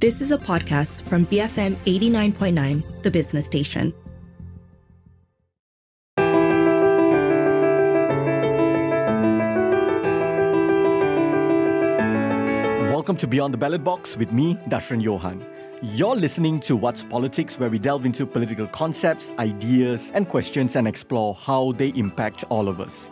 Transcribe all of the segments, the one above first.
This is a podcast from BFM 89.9, the business station. Welcome to Beyond the Ballot Box with me, Dashran Johan. You're listening to What's Politics, where we delve into political concepts, ideas, and questions and explore how they impact all of us.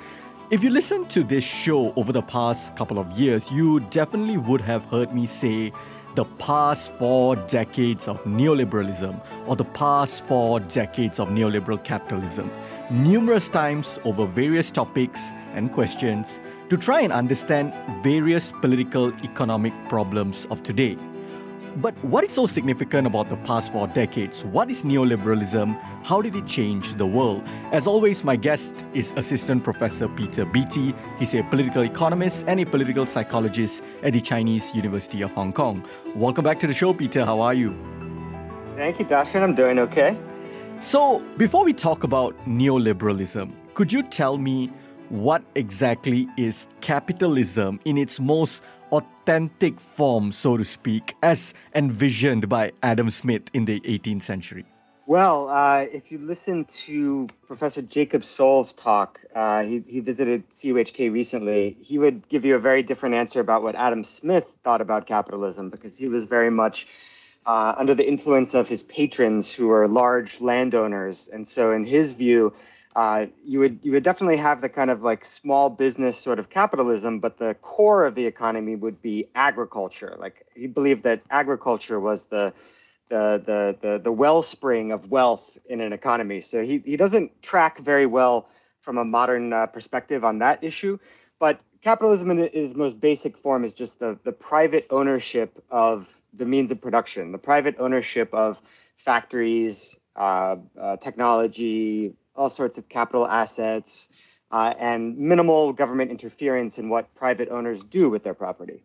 If you listened to this show over the past couple of years, you definitely would have heard me say the past four decades of neoliberalism or the past four decades of neoliberal capitalism numerous times over various topics and questions to try and understand various political economic problems of today. But what is so significant about the past four decades? What is neoliberalism? How did it change the world? As always, my guest is Assistant Professor Peter Beattie. He's a political economist and a political psychologist at the Chinese University of Hong Kong. Welcome back to the show, Peter. How are you? Thank you, Dashan. I'm doing okay. So, before we talk about neoliberalism, could you tell me what exactly is capitalism in its most authentic form, so to speak, as envisioned by Adam Smith in the 18th century? Well, uh, if you listen to Professor Jacob Soll's talk, uh, he, he visited CUHK recently, he would give you a very different answer about what Adam Smith thought about capitalism because he was very much uh, under the influence of his patrons who were large landowners. And so, in his view, uh, you would you would definitely have the kind of like small business sort of capitalism, but the core of the economy would be agriculture. Like he believed that agriculture was the the the the, the wellspring of wealth in an economy. So he he doesn't track very well from a modern uh, perspective on that issue, but capitalism in its most basic form is just the the private ownership of the means of production, the private ownership of factories, uh, uh technology, all sorts of capital assets, uh, and minimal government interference in what private owners do with their property.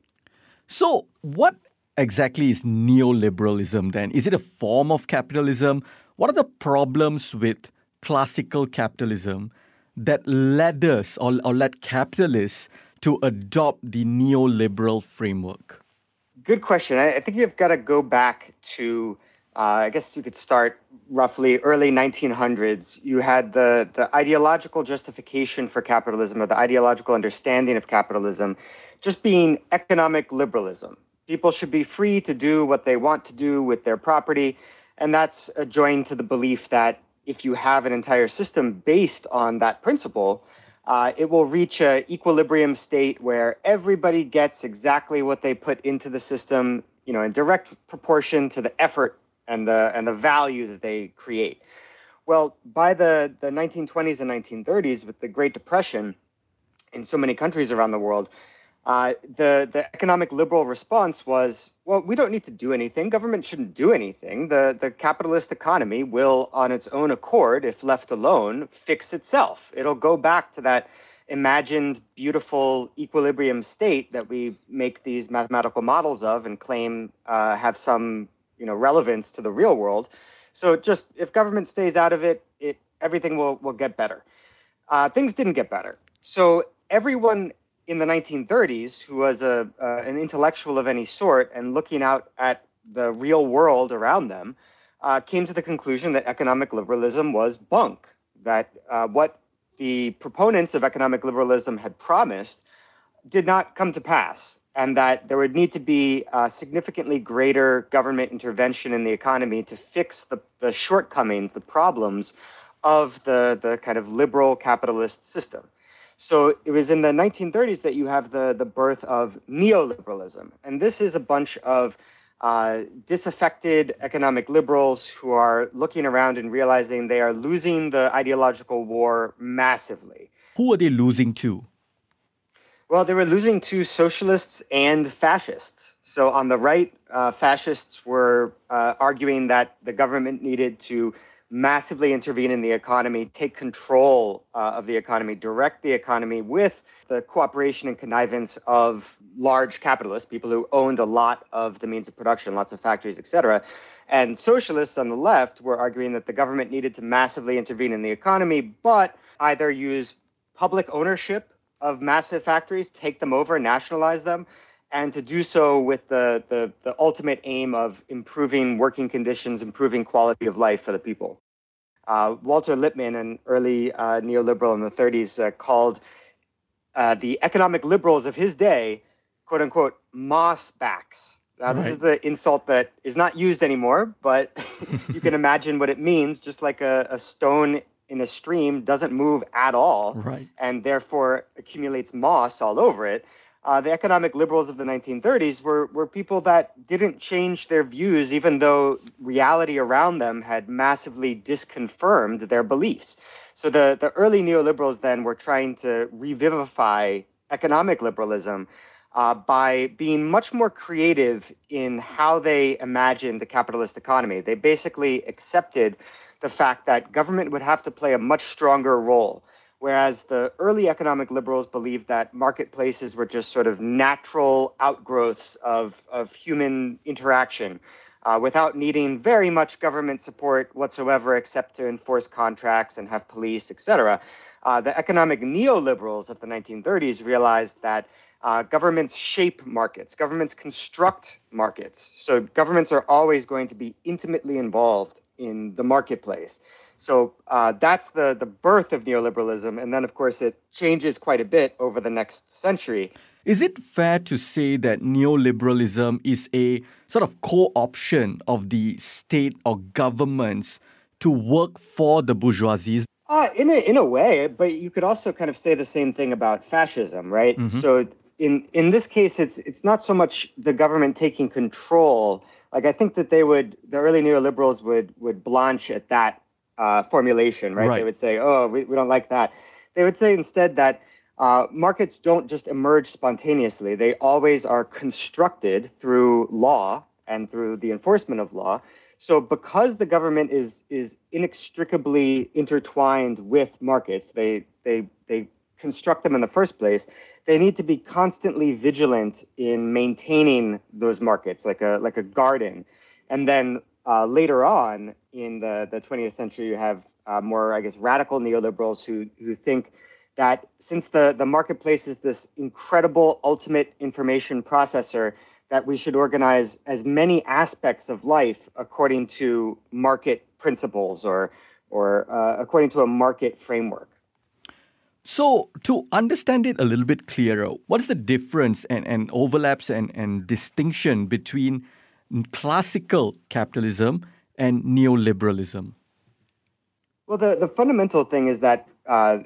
So, what exactly is neoliberalism then? Is it a form of capitalism? What are the problems with classical capitalism that led us or, or led capitalists to adopt the neoliberal framework? Good question. I, I think you've got to go back to uh, I guess you could start roughly early 1900s. You had the, the ideological justification for capitalism or the ideological understanding of capitalism just being economic liberalism. People should be free to do what they want to do with their property. And that's joined to the belief that if you have an entire system based on that principle, uh, it will reach an equilibrium state where everybody gets exactly what they put into the system, you know, in direct proportion to the effort and the and the value that they create. Well, by the, the 1920s and 1930s, with the Great Depression in so many countries around the world, uh, the the economic liberal response was, well, we don't need to do anything. Government shouldn't do anything. The the capitalist economy will, on its own accord, if left alone, fix itself. It'll go back to that imagined beautiful equilibrium state that we make these mathematical models of and claim uh, have some you know relevance to the real world. So just if government stays out of it, it everything will will get better. Uh, things didn't get better. So everyone in the 1930s who was a uh, an intellectual of any sort and looking out at the real world around them uh, came to the conclusion that economic liberalism was bunk. That uh, what the proponents of economic liberalism had promised did not come to pass and that there would need to be uh, significantly greater government intervention in the economy to fix the, the shortcomings, the problems of the, the kind of liberal capitalist system. So it was in the 1930s that you have the, the birth of neoliberalism. And this is a bunch of uh, disaffected economic liberals who are looking around and realizing they are losing the ideological war massively. Who are they losing to? Well, they were losing to socialists and fascists. So on the right, uh, fascists were uh, arguing that the government needed to massively intervene in the economy, take control uh, of the economy, direct the economy with the cooperation and connivance of large capitalists, people who owned a lot of the means of production, lots of factories, etc. And socialists on the left were arguing that the government needed to massively intervene in the economy, but either use public ownership of massive factories, take them over, nationalize them, and to do so with the, the, the ultimate aim of improving working conditions, improving quality of life for the people. Uh, Walter Lippmann, an early uh, neoliberal in the 30s, uh, called uh, the economic liberals of his day, quote unquote, moss backs. Now, this right. is an insult that is not used anymore, but you can imagine what it means. Just like a, a stone in a stream doesn't move at all, right. and therefore accumulates moss all over it. Uh, the economic liberals of the 1930s were, were people that didn't change their views, even though reality around them had massively disconfirmed their beliefs. So the, the early neoliberals then were trying to revivify economic liberalism uh, by being much more creative in how they imagined the capitalist economy. They basically accepted the fact that government would have to play a much stronger role. Whereas the early economic liberals believed that marketplaces were just sort of natural outgrowths of, of human interaction uh, without needing very much government support whatsoever except to enforce contracts and have police, etc. Uh, the economic neoliberals of the 1930s realized that uh, governments shape markets, governments construct markets. So governments are always going to be intimately involved in the marketplace. So uh, that's the, the birth of neoliberalism. And then, of course, it changes quite a bit over the next century. Is it fair to say that neoliberalism is a sort of co option of the state or governments to work for the bourgeoisie? Uh, in, a, in a way, but you could also kind of say the same thing about fascism, right? Mm-hmm. So in in this case, it's it's not so much the government taking control. Like I think that they would, the early neoliberals would would blanch at that uh, formulation, right? right? They would say, "Oh, we, we don't like that." They would say instead that uh, markets don't just emerge spontaneously; they always are constructed through law and through the enforcement of law. So, because the government is is inextricably intertwined with markets, they they they construct them in the first place they need to be constantly vigilant in maintaining those markets, like a like a garden. And then uh, later on in the, the 20th century, you have uh, more, I guess, radical neoliberals who who think that since the the marketplace is this incredible ultimate information processor, that we should organize as many aspects of life according to market principles or or uh, according to a market framework. So, to understand it a little bit clearer, what is the difference and, and overlaps and, and distinction between classical capitalism and neoliberalism? Well, the, the fundamental thing is that uh,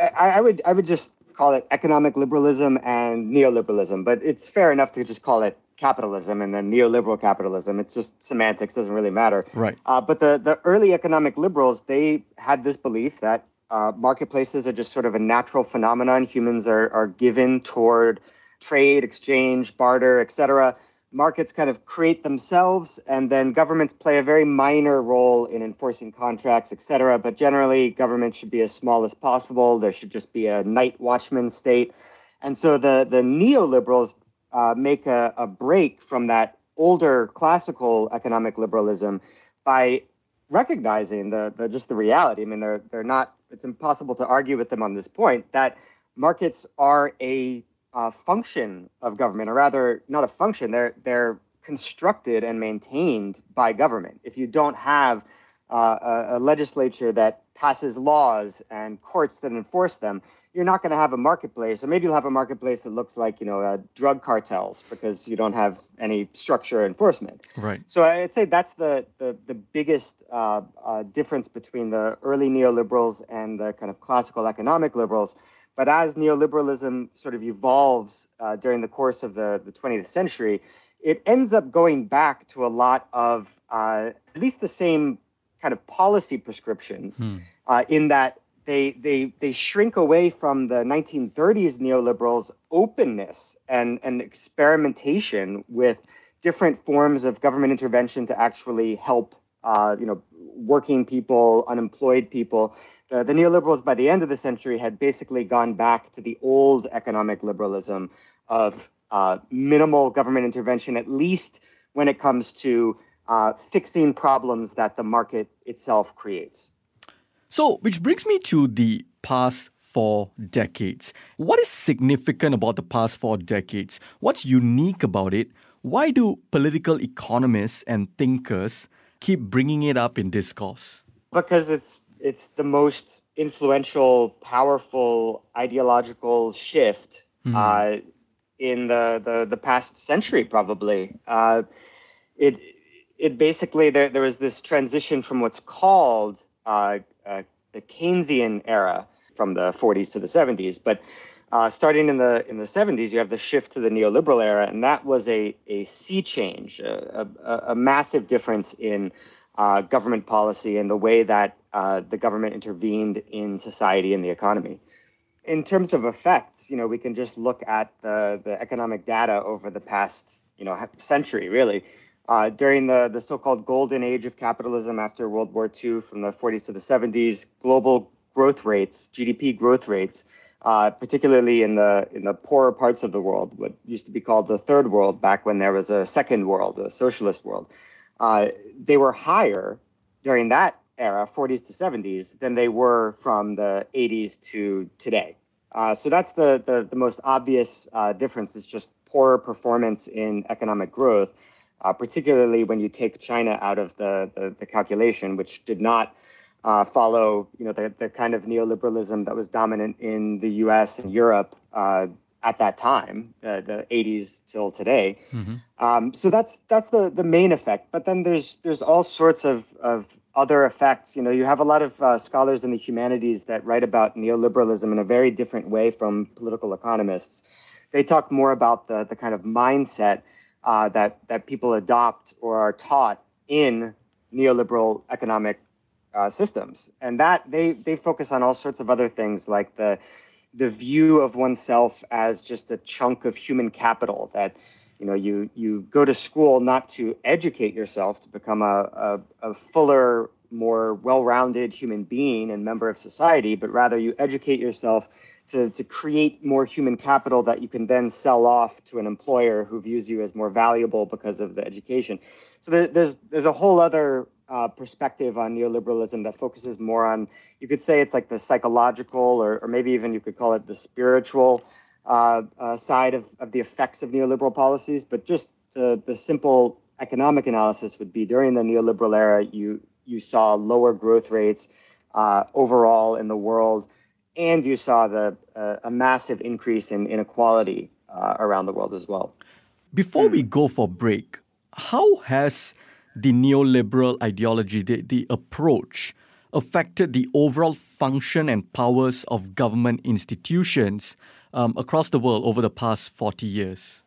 I, I, would I would just call it economic liberalism and neoliberalism, but it's fair enough to just call it capitalism and then neoliberal capitalism. It's just semantics; doesn't really matter. Right. Uh, but the the early economic liberals they had this belief that uh, marketplaces are just sort of a natural phenomenon. Humans are, are given toward trade, exchange, barter, etc. Markets kind of create themselves, and then governments play a very minor role in enforcing contracts, etc. But generally, government should be as small as possible. There should just be a night watchman state. And so the, the neoliberals uh, make a, a break from that older classical economic liberalism by recognizing the, the just the reality. I mean, they're they're not. It's impossible to argue with them on this point that markets are a function of government, or rather, not a function. They're they're constructed and maintained by government. If you don't have uh, a, a legislature that passes laws and courts that enforce them, you're not going to have a marketplace, or maybe you'll have a marketplace that looks like you know uh, drug cartels because you don't have any structure enforcement. Right. So I'd say that's the the, the biggest uh, uh, difference between the early neoliberals and the kind of classical economic liberals. But as neoliberalism sort of evolves uh, during the course of the, the 20th century, it ends up going back to a lot of uh, at least the same kind of policy prescriptions, hmm. Uh, in that they they they shrink away from the 1930s neoliberals openness and and experimentation with different forms of government intervention to actually help uh, you know working people unemployed people. The, the neoliberals by the end of the century had basically gone back to the old economic liberalism of uh, minimal government intervention at least when it comes to uh, fixing problems that the market itself creates So, which brings me to the past four decades. What is significant about the past four decades? What's unique about it? Why do political economists and thinkers keep bringing it up in discourse? Because it's it's the most influential, powerful ideological shift mm. uh, in the, the, the past century, probably. Uh, it it basically there there was this transition from what's called uh, uh the Keynesian era from the 40s to the 70s, but uh, starting in the in the 70s, you have the shift to the neoliberal era, and that was a a sea change, a, a, a massive difference in uh, government policy and the way that uh, the government intervened in society and the economy. In terms of effects, you know, we can just look at the, the economic data over the past, you know, century, really. Uh, during the, the so-called golden age of capitalism after World War II, from the 40s to the 70s, global growth rates, GDP growth rates, uh, particularly in the in the poorer parts of the world, what used to be called the third world back when there was a second world, a socialist world, uh, they were higher during that era, 40s to 70s, than they were from the 80s to today. Uh, so that's the, the, the most obvious uh, difference is just poorer performance in economic growth, uh, particularly when you take China out of the, the, the calculation, which did not uh, follow you know, the, the kind of neoliberalism that was dominant in the US and Europe uh, at that time, uh, the 80s till today. Mm-hmm. Um, so that's that's the the main effect. But then there's there's all sorts of of other effects. You know, you have a lot of uh, scholars in the humanities that write about neoliberalism in a very different way from political economists. They talk more about the the kind of mindset uh, that that people adopt or are taught in neoliberal economic uh, systems, and that they they focus on all sorts of other things like the the view of oneself as just a chunk of human capital that you know you you go to school not to educate yourself to become a, a, a fuller more well-rounded human being and member of society but rather you educate yourself to, to create more human capital that you can then sell off to an employer who views you as more valuable because of the education so there, there's there's a whole other uh, perspective on neoliberalism that focuses more on, you could say it's like the psychological, or, or maybe even you could call it the spiritual uh, uh, side of, of the effects of neoliberal policies. But just the, the simple economic analysis would be during the neoliberal era, you, you saw lower growth rates uh, overall in the world, and you saw the, uh, a massive increase in inequality uh, around the world as well. Before we go for break, how has the neoliberal ideology, the, the approach, affected the overall function and powers of government institutions um, across the world over the past 40 years?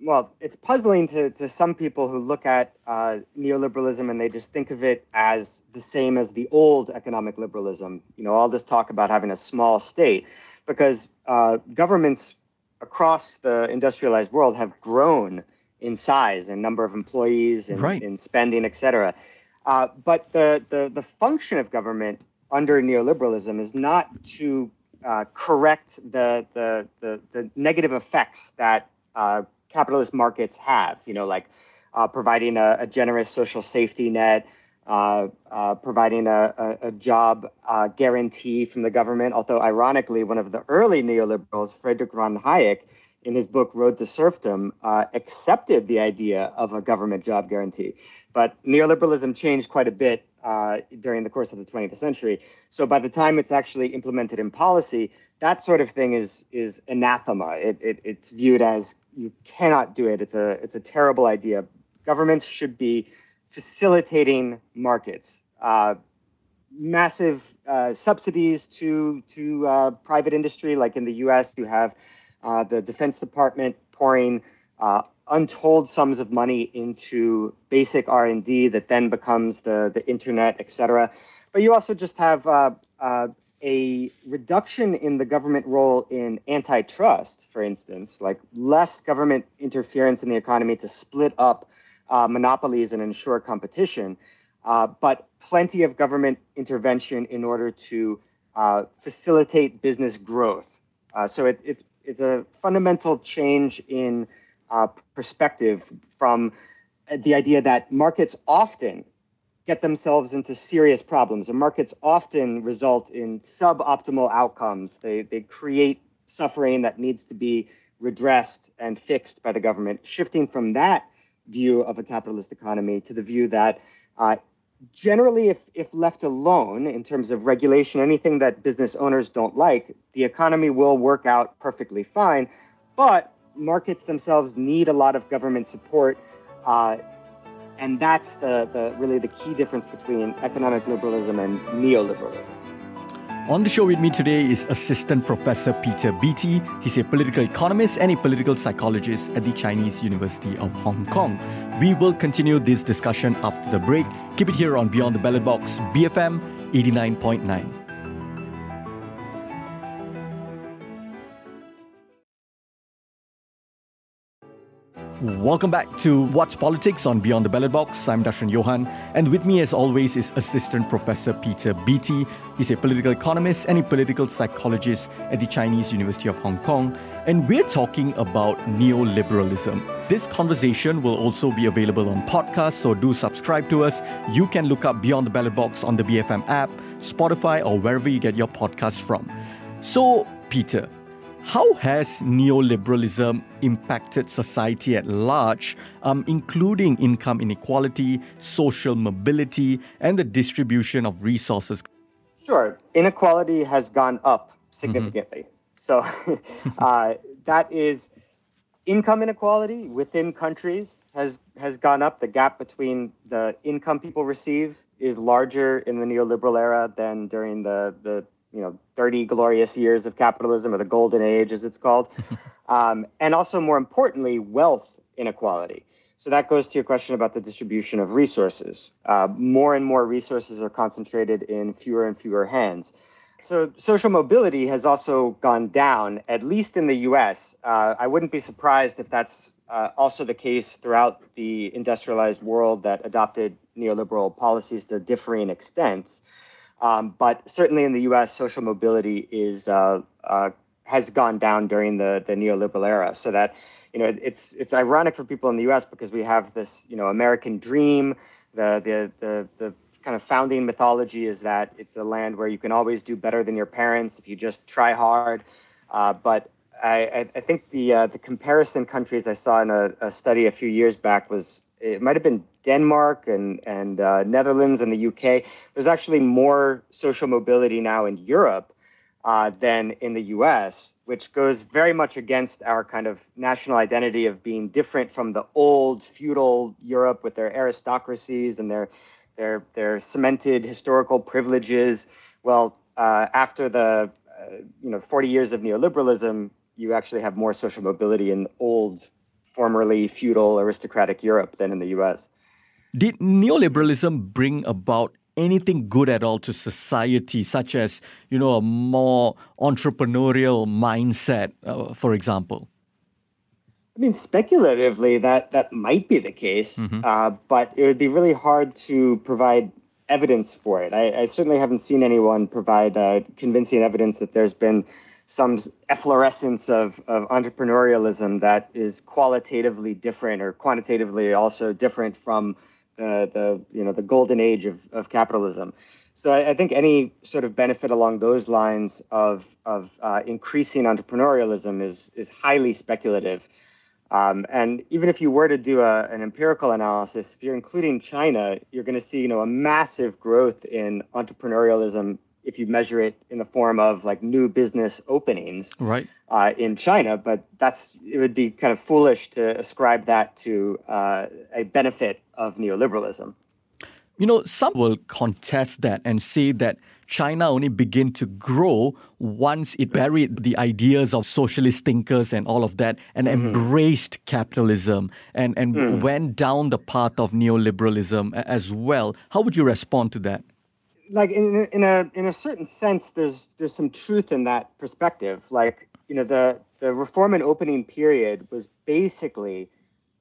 Well, it's puzzling to, to some people who look at uh, neoliberalism and they just think of it as the same as the old economic liberalism. You know, all this talk about having a small state, because uh, governments across the industrialized world have grown in size and number of employees and right. in spending, et cetera. Uh, but the, the, the function of government under neoliberalism is not to uh, correct the, the, the, the, negative effects that uh, capitalist markets have, you know, like uh, providing a, a, generous social safety net, uh, uh, providing a, a, a job guarantee from the government. Although, ironically, one of the early neoliberals, Friedrich von Hayek, in his book Road to Serfdom, uh, accepted the idea of a government job guarantee. But neoliberalism changed quite a bit uh, during the course of the 20th century. So by the time it's actually implemented in policy, that sort of thing is is anathema. It, it, it's viewed as you cannot do it. It's a it's a terrible idea. Governments should be facilitating markets. Uh, massive uh, subsidies to to uh, private industry, like in the U.S., you have uh, the Defense Department pouring uh, untold sums of money into basic R&D that then becomes the, the internet, et cetera. But you also just have uh, a reduction in the government role in antitrust, for instance, like less government interference in the economy to split up uh, monopolies and ensure competition, uh, but plenty of government intervention in order to uh, facilitate business growth. Uh, so it, it's is a fundamental change in uh, perspective from the idea that markets often get themselves into serious problems. And markets often result in suboptimal outcomes. They, they create suffering that needs to be redressed and fixed by the government, shifting from that view of a capitalist economy to the view that uh, generally, if, if left alone in terms of regulation, anything that business owners don't like, the economy will work out perfectly fine. But markets themselves need a lot of government support. Uh, and that's the, the really the key difference between economic liberalism and neoliberalism. On the show with me today is Assistant Professor Peter Beattie. He's a political economist and a political psychologist at the Chinese University of Hong Kong. We will continue this discussion after the break. Keep it here on Beyond the Ballot Box, BFM 89.9. Welcome back to What's Politics on Beyond the Ballot Box. I'm Darshan Johan, and with me, as always, is Assistant Professor Peter Beattie. He's a political economist and a political psychologist at the Chinese University of Hong Kong, and we're talking about neoliberalism. This conversation will also be available on podcast, so do subscribe to us. You can look up Beyond the Ballot Box on the BFM app, Spotify, or wherever you get your podcasts from. So, Peter, how has neoliberalism impacted society at large, um, including income inequality, social mobility, and the distribution of resources? Sure. Inequality has gone up significantly. Mm-hmm. So uh, that is income inequality within countries has has gone up. The gap between the income people receive is larger in the neoliberal era than during the the you know 30 glorious years of capitalism or the golden age as it's called. Um, and also more importantly wealth inequality. So that goes to your question about the distribution of resources. Uh, more and more resources are concentrated in fewer and fewer hands. So social mobility has also gone down at least in the us uh, i wouldn't be surprised if that's uh, also the case throughout the industrialized world that adopted neoliberal policies to differing extents um, but certainly in the U.S., social mobility is uh, uh, has gone down during the the neoliberal era. So that you know it's it's ironic for people in the U.S. because we have this you know American dream. The the the the kind of founding mythology is that it's a land where you can always do better than your parents if you just try hard. Uh, but I, I, think the uh, the comparison countries I saw in a, a study a few years back was it might have been Denmark and and uh, Netherlands and the UK. There's actually more social mobility now in Europe uh, than in the US, which goes very much against our kind of national identity of being different from the old feudal Europe with their aristocracies and their their their cemented historical privileges. Well, uh, after the uh, you know 40 years of neoliberalism, you actually have more social mobility in old formerly feudal aristocratic Europe than in the US. Did neoliberalism bring about anything good at all to society, such as, you know, a more entrepreneurial mindset, uh, for example? I mean, speculatively, that, that might be the case, mm-hmm. uh, but it would be really hard to provide evidence for it. I, I certainly haven't seen anyone provide uh, convincing evidence that there's been some efflorescence of, of entrepreneurialism that is qualitatively different or quantitatively also different from the, the you know the golden age of, of capitalism. So I, I think any sort of benefit along those lines of of uh, increasing entrepreneurialism is is highly speculative. Um, and even if you were to do a, an empirical analysis, if you're including China, you're going to see you know a massive growth in entrepreneurialism if you measure it in the form of like new business openings right. uh, in China. But that's it would be kind of foolish to ascribe that to uh, a benefit of neoliberalism. You know, some will contest that and say that China only began to grow once it buried the ideas of socialist thinkers and all of that and mm-hmm. embraced capitalism and, and mm. went down the path of neoliberalism as well. How would you respond to that? Like in in a in a certain sense, there's there's some truth in that perspective. Like you know, the the reform and opening period was basically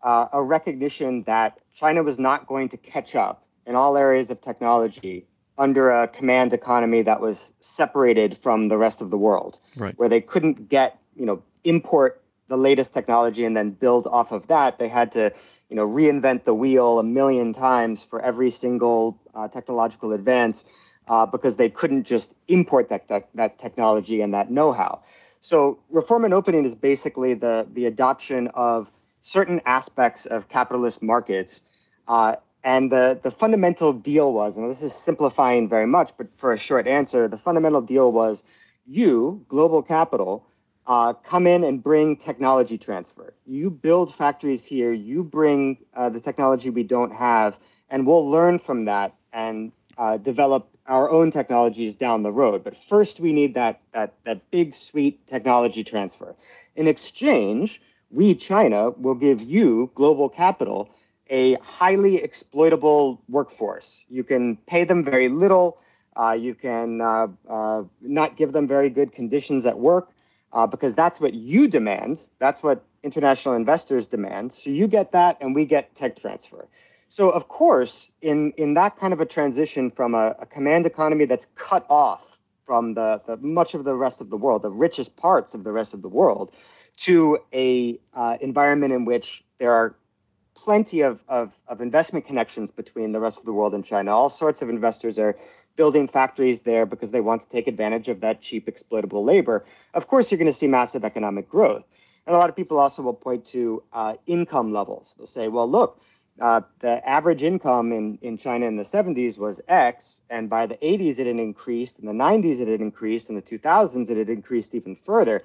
uh, a recognition that China was not going to catch up in all areas of technology under a command economy that was separated from the rest of the world, right. where they couldn't get you know import the latest technology and then build off of that. They had to, you know, reinvent the wheel a million times for every single uh, technological advance uh, because they couldn't just import that, that, that technology and that know-how. So reform and opening is basically the the adoption of certain aspects of capitalist markets. Uh, and the, the fundamental deal was, and this is simplifying very much, but for a short answer, the fundamental deal was you, global capital, uh, come in and bring technology transfer. You build factories here, you bring uh, the technology we don't have, and we'll learn from that and uh, develop our own technologies down the road. But first, we need that, that, that big, sweet technology transfer. In exchange, we, China, will give you, global capital, a highly exploitable workforce. You can pay them very little. Uh, you can uh, uh, not give them very good conditions at work uh, because that's what you demand. That's what international investors demand. So you get that, and we get tech transfer. So of course, in in that kind of a transition from a, a command economy that's cut off from the, the much of the rest of the world, the richest parts of the rest of the world, to a uh, environment in which there are plenty of, of, of investment connections between the rest of the world and China. All sorts of investors are building factories there because they want to take advantage of that cheap exploitable labor. Of course, you're going to see massive economic growth. And a lot of people also will point to uh, income levels. They'll say, well, look, uh, the average income in, in China in the 70s was X, and by the 80s it had increased, in the 90s it had increased, in the 2000s it had increased even further.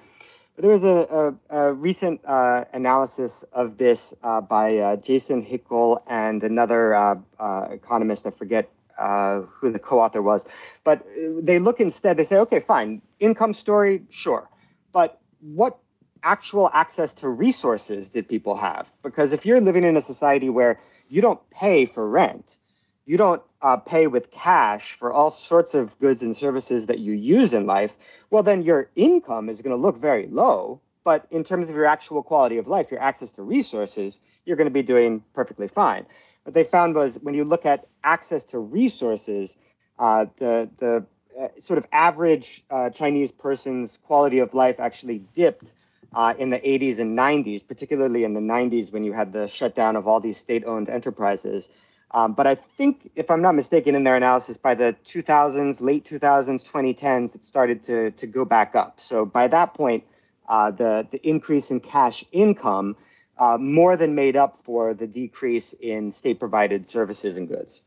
But there was a, a, a recent uh, analysis of this uh, by uh, Jason Hickel and another uh, uh, economist. I forget uh, who the co-author was, but they look instead. They say, okay, fine, income story, sure, but what actual access to resources did people have? Because if you're living in a society where you don't pay for rent, you don't uh, pay with cash for all sorts of goods and services that you use in life, well, then your income is going to look very low. But in terms of your actual quality of life, your access to resources, you're going to be doing perfectly fine. What they found was when you look at access to resources, uh, the the uh, sort of average uh, Chinese person's quality of life actually dipped uh, in the 80s and 90s, particularly in the 90s when you had the shutdown of all these state-owned enterprises. Um, but I think, if I'm not mistaken, in their analysis, by the 2000s, late 2000s, 2010s, it started to, to go back up. So by that point, uh, the, the increase in cash income uh, more than made up for the decrease in state provided services and goods.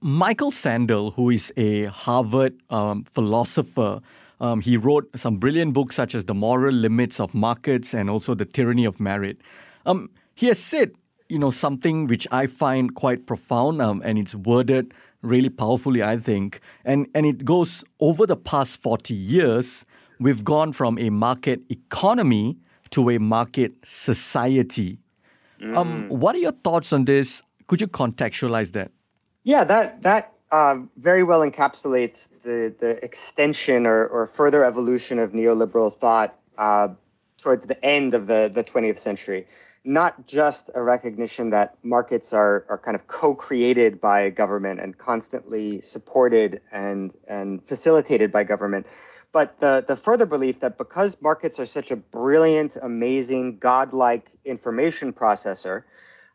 Michael Sandel, who is a Harvard um, philosopher, um, he wrote some brilliant books such as The Moral Limits of Markets and also The Tyranny of Merit. Um, he has said you know something which I find quite profound, um, and it's worded really powerfully, I think, and and it goes over the past forty years. We've gone from a market economy to a market society. Mm. Um, what are your thoughts on this? Could you contextualize that? Yeah, that that uh, very well encapsulates the the extension or, or further evolution of neoliberal thought uh, towards the end of the the 20th century not just a recognition that markets are, are kind of co-created by government and constantly supported and, and facilitated by government, but the, the further belief that because markets are such a brilliant, amazing, godlike information processor,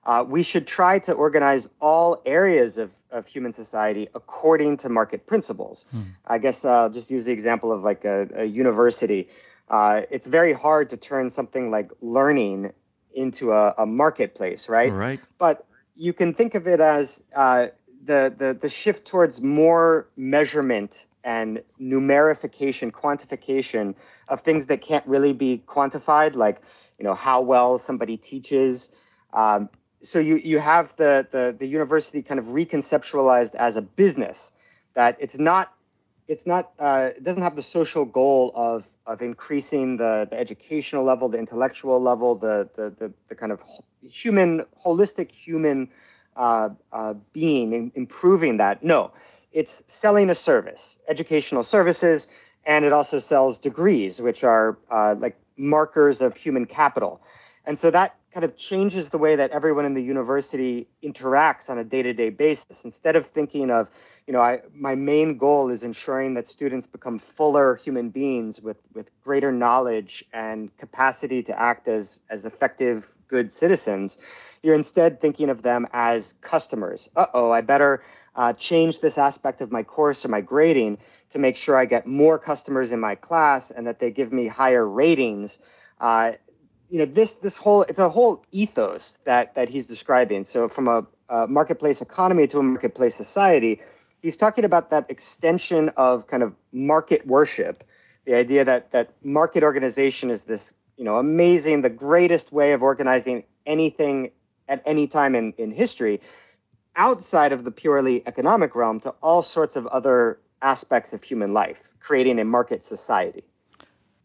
uh, we should try to organize all areas of, of human society according to market principles. Hmm. I guess I'll just use the example of like a, a university. Uh, it's very hard to turn something like learning into a, a marketplace, right? Right. But you can think of it as uh, the, the the shift towards more measurement and numerification, quantification of things that can't really be quantified, like you know how well somebody teaches. Um, so you you have the, the the university kind of reconceptualized as a business that it's not it's not uh, it doesn't have the social goal of of increasing the, the educational level, the intellectual level, the the the, the kind of human holistic human uh, uh, being, improving that. No, it's selling a service, educational services, and it also sells degrees, which are uh, like markers of human capital. And so that kind of changes the way that everyone in the university interacts on a day-to-day basis. Instead of thinking of, you know, I, my main goal is ensuring that students become fuller human beings with, with greater knowledge and capacity to act as, as effective, good citizens. You're instead thinking of them as customers. Uh-oh, I better uh, change this aspect of my course or my grading to make sure I get more customers in my class and that they give me higher ratings. Uh, you know this this whole it's a whole ethos that that he's describing so from a, a, marketplace economy to a marketplace society he's talking about that extension of kind of market worship the idea that that market organization is this you know amazing the greatest way of organizing anything at any time in in history outside of the purely economic realm to all sorts of other aspects of human life creating a market society.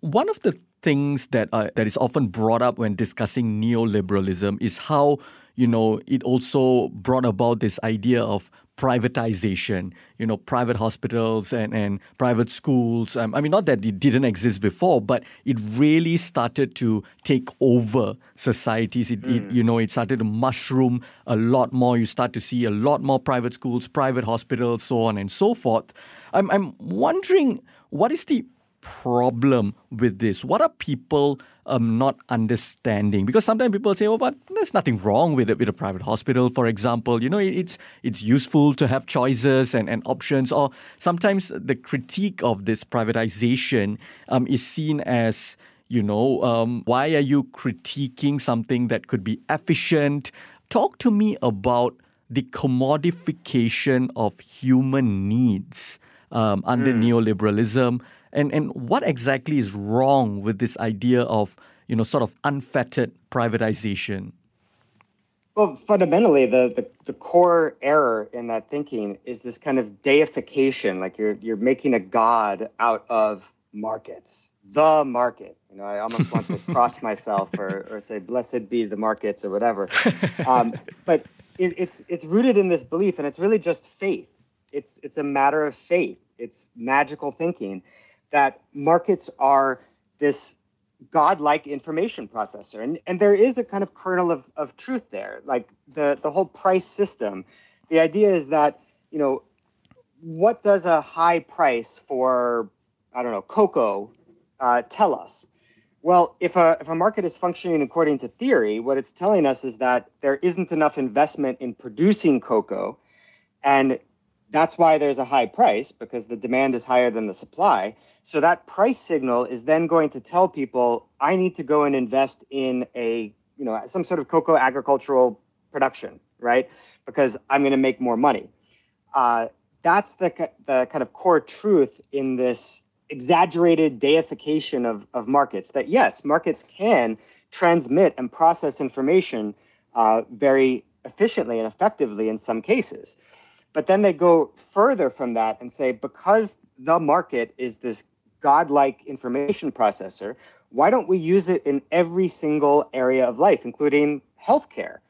One of the things that uh, that is often brought up when discussing neoliberalism is how you know it also brought about this idea of privatization you know private hospitals and, and private schools. Um, i mean not that it didn't exist before but it really started to take over societies. It, mm. it, you know it started to mushroom a lot more. You start to see a lot more private schools private hospitals so on and so forth. I'm, I'm wondering what is the problem with this? What are people um, not understanding? Because sometimes people say, "Oh, but there's nothing wrong with it with a private hospital, for example. You know, it's it's useful to have choices and, and options." Or sometimes the critique of this privatization um, is seen as you know, um, why are you critiquing something that could be efficient? Talk to me about the commodification of human needs um, under mm. neoliberalism and and what exactly is wrong with this idea of you know sort of unfettered privatization? Well, fundamentally, the, the, the core error in that thinking is this kind of deification, like you're you're making a god out of markets, the market. You know, I almost want to cross myself or, or say, "Blessed be the markets" or whatever. Um, but it, it's it's rooted in this belief, and it's really just faith. It's it's a matter of faith. It's magical thinking, that markets are this godlike information processor. And and there is a kind of kernel of, of truth there like the the whole price system. The idea is that you know what does a high price for i don't know cocoa uh, tell us? Well if a if a market is functioning according to theory what it's telling us is that there isn't enough investment in producing cocoa. And that's why there's a high price because the demand is higher than the supply. So that price signal is then going to tell people I need to go and invest in a, you know, some sort of cocoa agricultural production, right? Because I'm going to make more money. Uh, that's the the kind of core truth in this exaggerated deification of, of markets that yes, markets can transmit and process information uh, very efficiently and effectively in some cases. But then they go further from that and say, because the market is this godlike information processor, why don't we use it in every single area of life, including healthcare?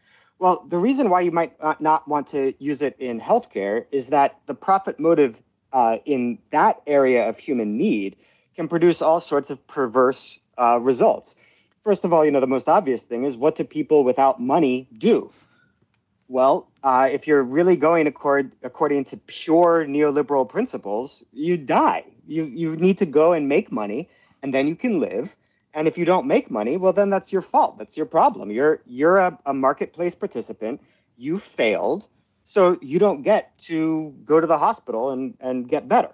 Well, the reason why you might not want to use it in healthcare is that the profit motive uh, in that area of human need can produce all sorts of perverse uh, results. First of all, you know, the most obvious thing is what do people without money do? Well, uh, if you're really going accord, according to pure neoliberal principles, you die. You you need to go and make money, and then you can live. And if you don't make money, well, then that's your fault. That's your problem. You're you're a, a marketplace participant. You failed, so you don't get to go to the hospital and and get better.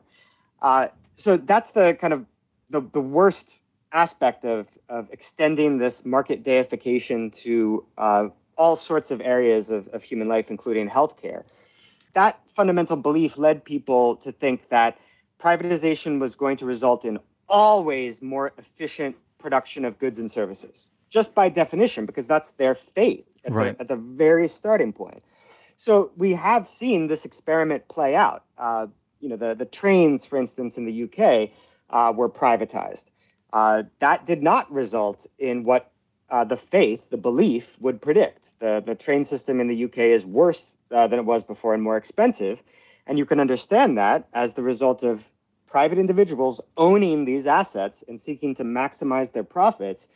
Uh, so that's the kind of the, the worst aspect of of extending this market deification to uh, all sorts of areas of, of human life, including healthcare. That fundamental belief led people to think that privatization was going to result in always more efficient production of goods and services, just by definition, because that's their faith at, right. the, at the very starting point. So we have seen this experiment play out. Uh, you know, the, the trains, for instance, in the UK uh, were privatized. Uh, that did not result in what uh, the faith, the belief would predict. The, the train system in the UK is worse uh, than it was before and more expensive. And you can understand that as the result of private individuals owning these assets and seeking to maximize their profits.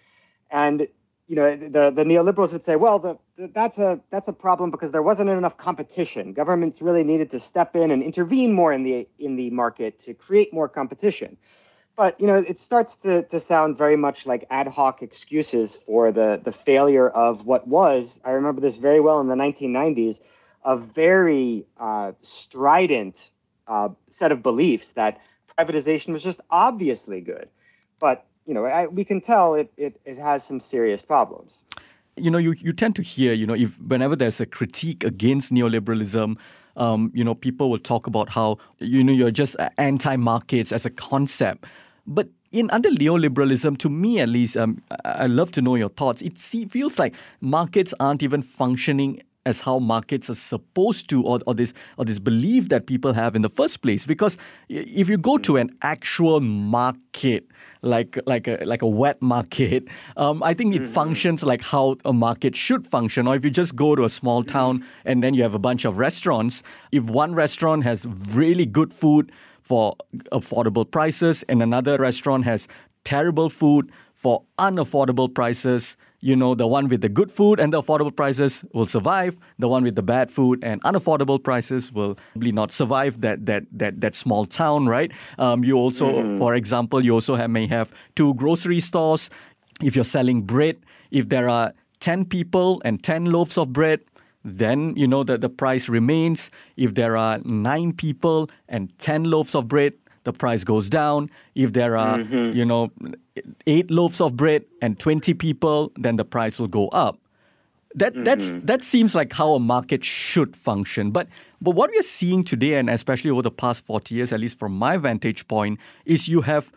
And you know, the, the neoliberals would say, well, the, the, that's a that's a problem because there wasn't enough competition. Governments really needed to step in and intervene more in the in the market to create more competition. But you know, it starts to, to sound very much like ad hoc excuses for the the failure of what was. I remember this very well in the 1990s, a very uh, strident uh, set of beliefs that privatization was just obviously good. But you know, I, we can tell it, it, it has some serious problems. You know, you, you tend to hear, you know, if whenever there's a critique against neoliberalism, um, you know, people will talk about how, you know, you're just anti-markets as a concept. But in under neoliberalism, to me at least, um, I love to know your thoughts. It feels like markets aren't even functioning as how markets are supposed to or, or this or this belief that people have in the first place because if you go to an actual market like like a like a wet market um, I think it mm-hmm. functions like how a market should function or if you just go to a small town and then you have a bunch of restaurants if one restaurant has really good food for affordable prices and another restaurant has terrible food for unaffordable prices you know, the one with the good food and the affordable prices will survive. The one with the bad food and unaffordable prices will probably not survive that that that that small town, right? Um, you also, mm. for example, you also have, may have two grocery stores. If you're selling bread, if there are ten people and ten loaves of bread, then you know that the price remains. If there are nine people and ten loaves of bread, the price goes down. If there are, mm-hmm. you know, eight loaves of bread and 20 people, then the price will go up. That mm-hmm. that's that seems like how a market should function. But but what we are seeing today, and especially over the past 40 years, at least from my vantage point, is you have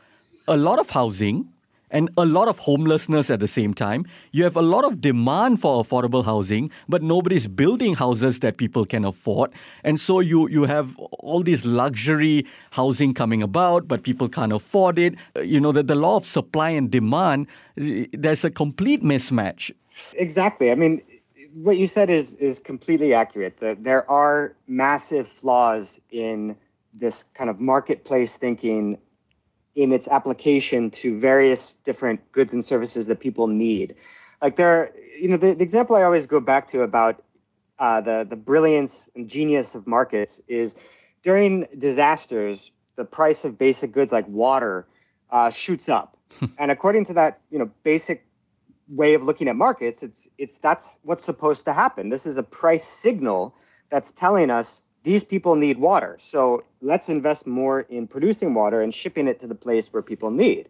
a lot of housing and a lot of homelessness at the same time. You have a lot of demand for affordable housing, but nobody's building houses that people can afford. And so you, you have all this luxury housing coming about, but people can't afford it. Uh, you know, that the law of supply and demand, there's a complete mismatch. Exactly. I mean, what you said is is completely accurate. That there are massive flaws in this kind of marketplace thinking in its application to various different goods and services that people need. Like there, are, you know, the, the example I always go back to about uh, the the brilliance and genius of markets is during disasters, the price of basic goods like water uh, shoots up, and according to that, you know, basic way of looking at markets, it's it's that's what's supposed to happen. This is a price signal that's telling us these people need water. So let's invest more in producing water and shipping it to the place where people need.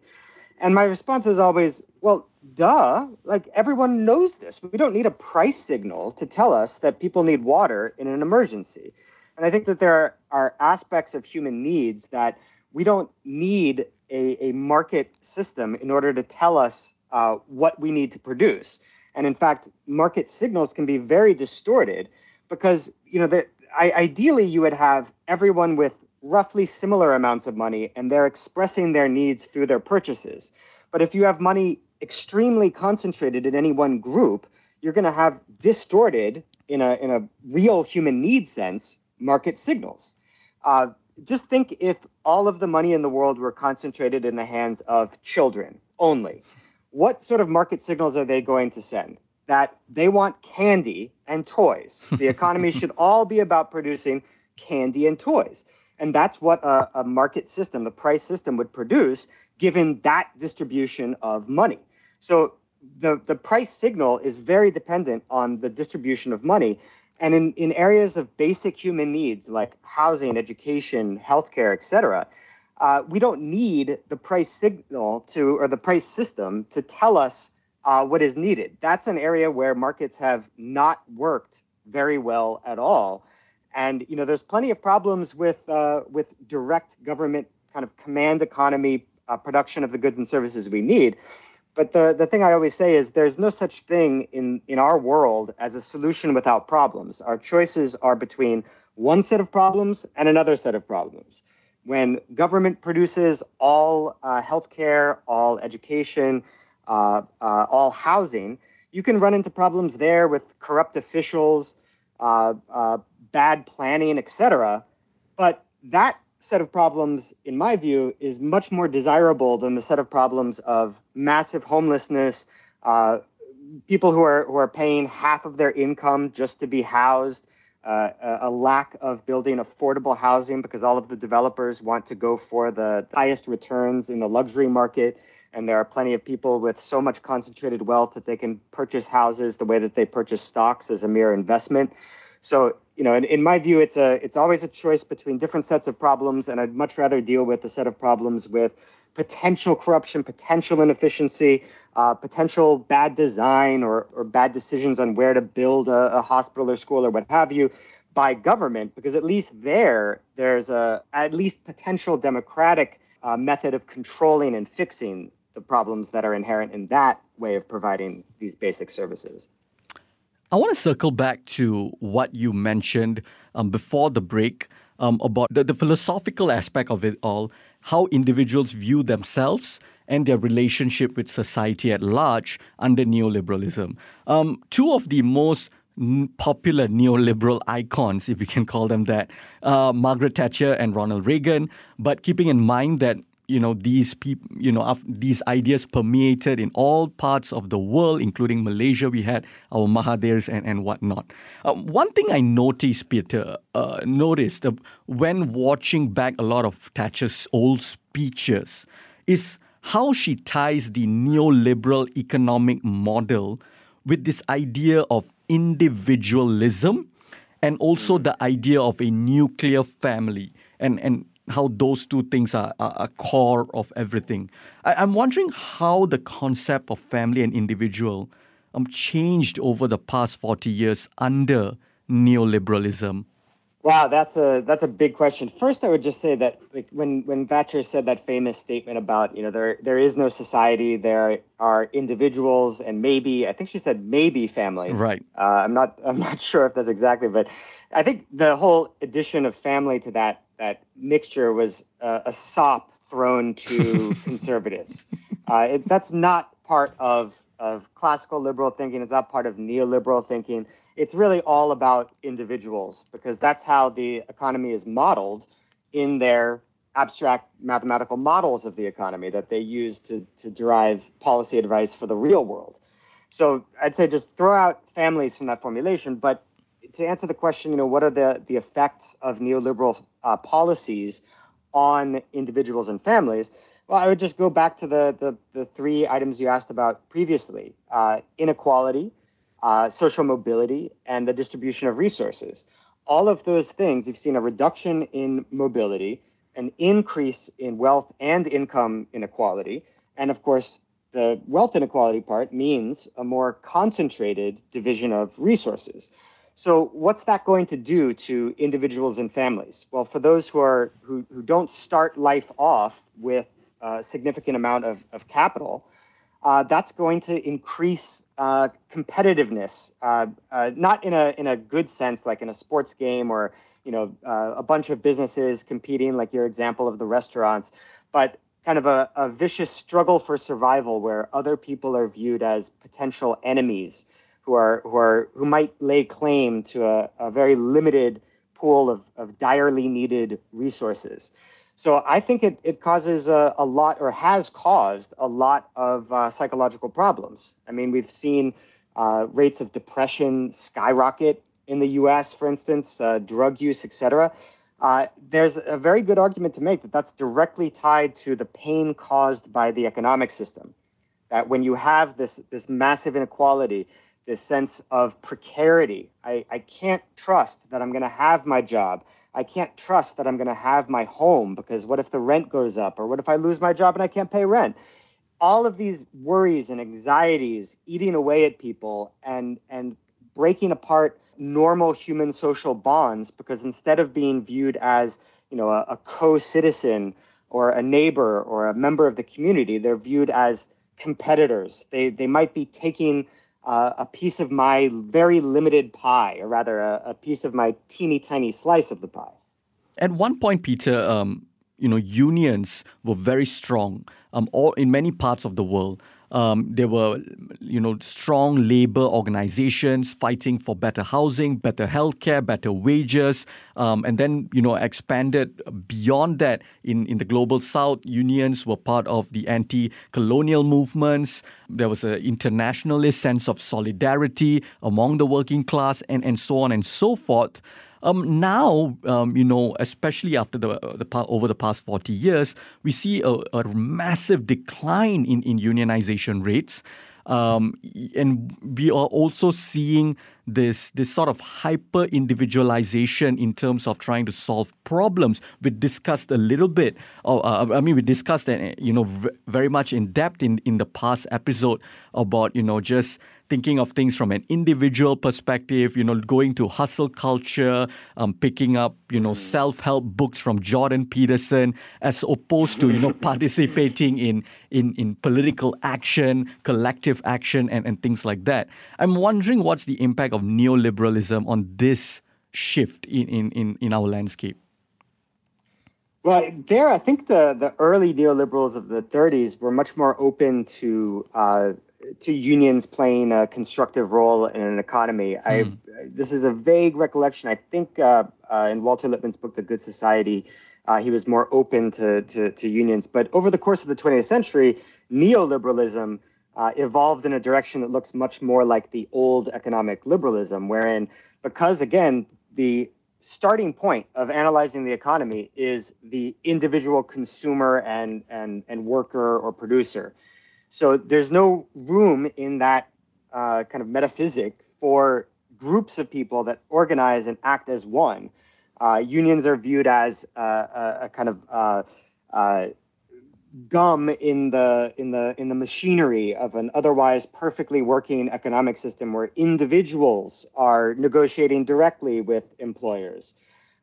And my response is always, well, duh, like everyone knows this. We don't need a price signal to tell us that people need water in an emergency. And I think that there are, aspects of human needs that we don't need a, a market system in order to tell us uh, what we need to produce. And in fact, market signals can be very distorted because you know the, I, ideally you would have everyone with roughly similar amounts of money and they're expressing their needs through their purchases. But if you have money extremely concentrated in any one group, you're going to have distorted in a in a real human need sense market signals. Uh, just think if all of the money in the world were concentrated in the hands of children only, what sort of market signals are they going to send? That they want candy and toys. The economy should all be about producing candy and toys. And that's what a, a, market system, the price system, would produce given that distribution of money. So the, the price signal is very dependent on the distribution of money. And in, in areas of basic human needs like housing, education, healthcare, et cetera, uh, we don't need the price signal to or the price system to tell us uh, what is needed. That's an area where markets have not worked very well at all. And you know, there's plenty of problems with uh, with direct government kind of command economy uh, production of the goods and services we need. But the, the thing I always say is there's no such thing in, in our world as a solution without problems. Our choices are between one set of problems and another set of problems. When government produces all uh, healthcare, all education, uh, uh, all housing, you can run into problems there with corrupt officials, uh, uh, bad planning, etc. But that set of problems, in my view, is much more desirable than the set of problems of massive homelessness, uh, people who are who are paying half of their income just to be housed, uh, a lack of building affordable housing because all of the developers want to go for the highest returns in the luxury market. And there are plenty of people with so much concentrated wealth that they can purchase houses the way that they purchase stocks as a mere investment. So, you know, in, in my view, it's a it's always a choice between different sets of problems, and I'd much rather deal with a set of problems with potential corruption, potential inefficiency, uh, potential bad design or, or bad decisions on where to build a, a, hospital or school or what have you by government, because at least there, there's a at least potential democratic uh, method of controlling and fixing the problems that are inherent in that way of providing these basic services. I want to circle back to what you mentioned um, before the break um, about the, the philosophical aspect of it all, how individuals view themselves and their relationship with society at large under neoliberalism. Um, two of the most popular neoliberal icons, if we can call them that, uh, Margaret Thatcher and Ronald Reagan. But keeping in mind that you know these people you know these ideas permeated in all parts of the world including malaysia. We had our Mahathirs and, and whatnot. Uh, one thing i noticed peter uh, noticed uh, when watching back a lot of thatcher's old speeches is how she ties the neoliberal economic model with this idea of individualism and also the idea of a nuclear family. And and how those two things are, a core of everything. I, am wondering how the concept of family and individual um, changed over the past 40 years under neoliberalism. Wow, that's a that's a big question. First, I would just say that like when when Thatcher said that famous statement about you know there there is no society, there are individuals, and maybe I think she said maybe families. Right. Uh, I'm not I'm not sure if that's exactly, but I think the whole addition of family to that that mixture was uh, a sop thrown to conservatives. Uh, it, that's not part of of classical liberal thinking. It's not part of neoliberal thinking. It's really all about individuals because that's how the economy is modeled in their abstract mathematical models of the economy that they use to, to derive policy advice for the real world. So I'd say just throw out families from that formulation, but to answer the question, you know, what are the, the effects of neoliberal uh, policies on individuals and families? Well, I would just go back to the, the, the three items you asked about previously uh, inequality, uh, social mobility, and the distribution of resources. All of those things, you've seen a reduction in mobility, an increase in wealth and income inequality, and of course, the wealth inequality part means a more concentrated division of resources. So what's that going to do to individuals and families? Well, for those who are who, who don't start life off with a significant amount of, of capital, uh, that's going to increase uh, competitiveness, uh, uh not in a in a good sense, like in a sports game or you know uh, a bunch of businesses competing, like your example of the restaurants, but kind of a, a vicious struggle for survival where other people are viewed as potential enemies who are who are who might lay claim to a, a very limited pool of, of direly needed resources. So I think it, it causes a, a lot or has caused a lot of uh, psychological problems. I mean, we've seen uh, rates of depression skyrocket in the US, for instance, uh, drug use, etc. Uh, there's a very good argument to make that that's directly tied to the pain caused by the economic system. That when you have this, this massive inequality, this sense of precarity. I, I can't trust that I'm going to have my job. I can't trust that I'm going to have my home because what if the rent goes up or what if I lose my job and I can't pay rent? All of these worries and anxieties eating away at people and and breaking apart normal human social bonds because instead of being viewed as you know a, a co-citizen or a neighbor or a member of the community, they're viewed as competitors. They they might be taking uh, a piece of my very limited pie, or rather, a, a, piece of my teeny tiny slice of the pie. At one point, Peter, um, you know, unions were very strong um, all, in many parts of the world. Um, there were, you know, strong labor organizations fighting for better housing, better healthcare, better wages, um, and then, you know, expanded beyond that. In in the global South, unions were part of the anti-colonial movements. There was an internationalist sense of solidarity among the working class, and and so on and so forth. Um, now, um, you know, especially after the, the over the past 40 years, we see a, a massive decline in, in unionization rates. Um, and we are also seeing this this sort of hyper individualization in terms of trying to solve problems. We discussed a little bit. uh, I mean, we discussed uh, you know very much in depth in in the past episode about you know just thinking of things from an individual perspective, you know, going to hustle culture, um, picking up, you know, self-help books from Jordan Peterson, as opposed to, you know, participating in, in, in political action, collective action, and, and things like that. I'm wondering what's the impact of neoliberalism on this shift in, in, in, in our landscape. Well, there, I think the, the early neoliberals of the 30s were much more open to uh, to unions playing a constructive role in an economy. Mm. I hmm. this is a vague recollection. I think uh, uh, in Walter Lippmann's book, The Good Society, uh, he was more open to, to, to unions. But over the course of the 20th century, neoliberalism uh, evolved in a direction that looks much more like the old economic liberalism, wherein because again the starting point of analyzing the economy is the individual consumer and and and worker or producer so there's no room in that uh, kind of metaphysic for groups of people that organize and act as one. Uh, unions are viewed as uh, a, a, kind of uh, uh, gum in the in the in the machinery of an otherwise perfectly working economic system where individuals are negotiating directly with employers.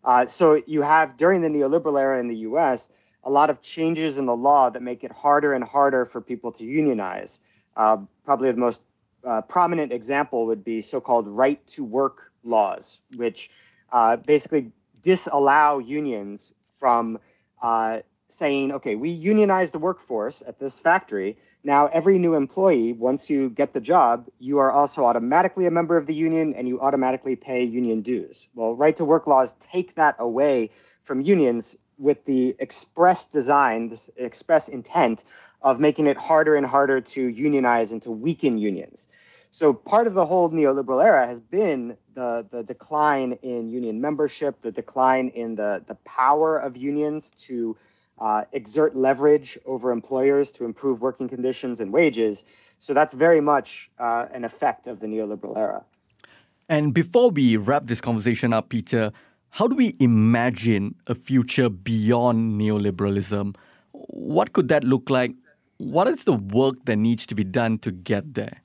Uh, so you have during the neoliberal era in the U.S a lot of changes in the law that make it harder and harder for people to unionize. Uh, probably the most uh, prominent example would be so-called right to work laws, which uh, basically disallow unions from uh, saying, okay, we unionize the workforce at this factory. Now, every new employee, once you get the job, you are also automatically a member of the union and you automatically pay union dues. Well, right to work laws take that away from unions with the express design, this express intent of making it harder and harder to unionize and to weaken unions. So part of the whole neoliberal era has been the, the decline in union membership, the decline in the, the power of unions to uh, exert leverage over employers to improve working conditions and wages. So that's very much uh, an effect of the neoliberal era. And before we wrap this conversation up, Peter, how do we imagine a future beyond neoliberalism? What could that look like? What is the work that needs to be done to get there?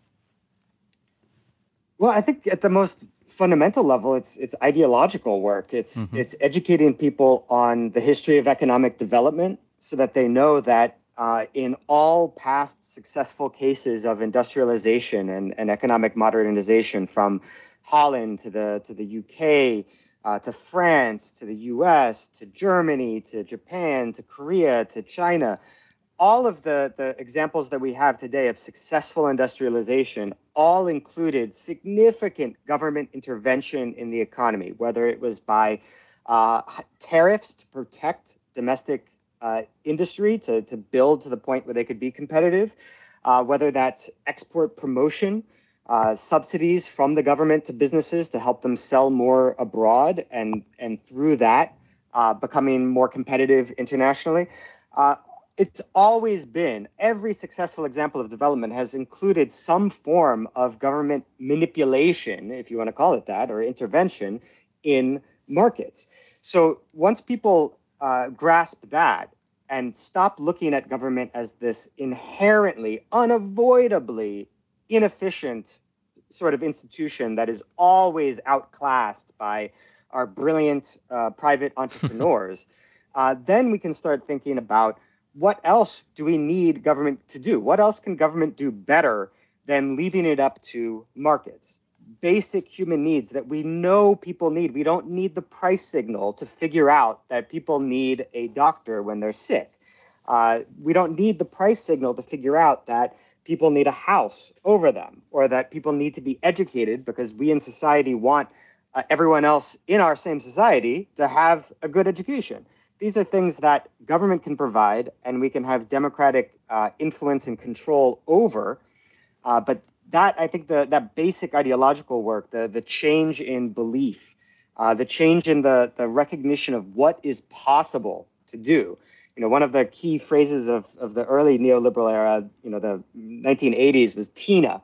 Well, I think at the most fundamental level, it's it's ideological work. It's mm-hmm. it's educating people on the history of economic development so that they know that uh, in all past successful cases of industrialization and, and economic modernization, from Holland to the to the UK uh, to France, to the US, to Germany, to Japan, to Korea, to China. All of the, the examples that we have today of successful industrialization all included significant government intervention in the economy, whether it was by uh, tariffs to protect domestic uh, industry to, to build to the point where they could be competitive, uh, whether that's export promotion uh, subsidies from the government to businesses to help them sell more abroad and and through that uh, becoming more competitive internationally. It's always been every successful example of development has included some form of government manipulation, if you want to call it that, or intervention in markets. So once people uh, grasp that and stop looking at government as this inherently, unavoidably inefficient sort of institution that is always outclassed by our brilliant uh, private entrepreneurs, uh, then we can start thinking about what else do we need government to do? What else can government do better than leaving it up to markets? Basic human needs that we know people need. We don't need the price signal to figure out that people need a doctor when they're sick. Uh, we don't need the price signal to figure out that people need a house over them or that people need to be educated because we in society want uh, everyone else in our same society to have a good education. These are things that government can provide and we can have democratic uh, influence and control over. Uh, but that, I think, the, that basic ideological work, the, the change in belief, uh, the change in the, the recognition of what is possible to do, you know, one of the key phrases of, of the early neoliberal era, you know, the 1980s was TINA.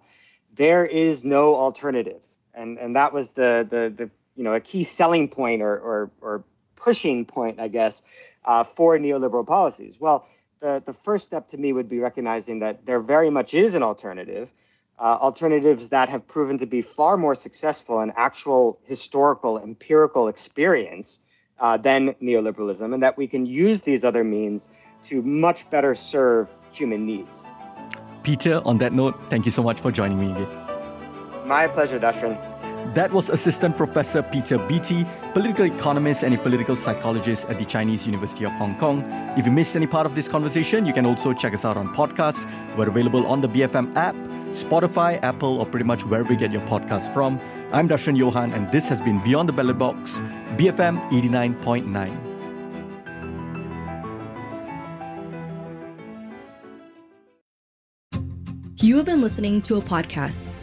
There is no alternative. And, and that was the, the, the, you know, a key selling point or, or, or pushing point, I guess, uh, for neoliberal policies. Well, the, the first step to me would be recognizing that there very much is an alternative, uh, alternatives that have proven to be far more successful in actual historical, empirical experience uh, than neoliberalism, and that we can use these other means to much better serve human needs. Peter, on that note, thank you so much for joining me again. My pleasure, Darshan. That was Assistant Professor Peter Beattie, political economist and a political psychologist at the Chinese University of Hong Kong. If you missed any part of this conversation, you can also check us out on podcasts. We're available on the BFM app, Spotify, Apple, or pretty much wherever you get your podcasts from. I'm Darshan Johan, and this has been Beyond the Ballot Box, BFM 89.9. You have been listening to a podcast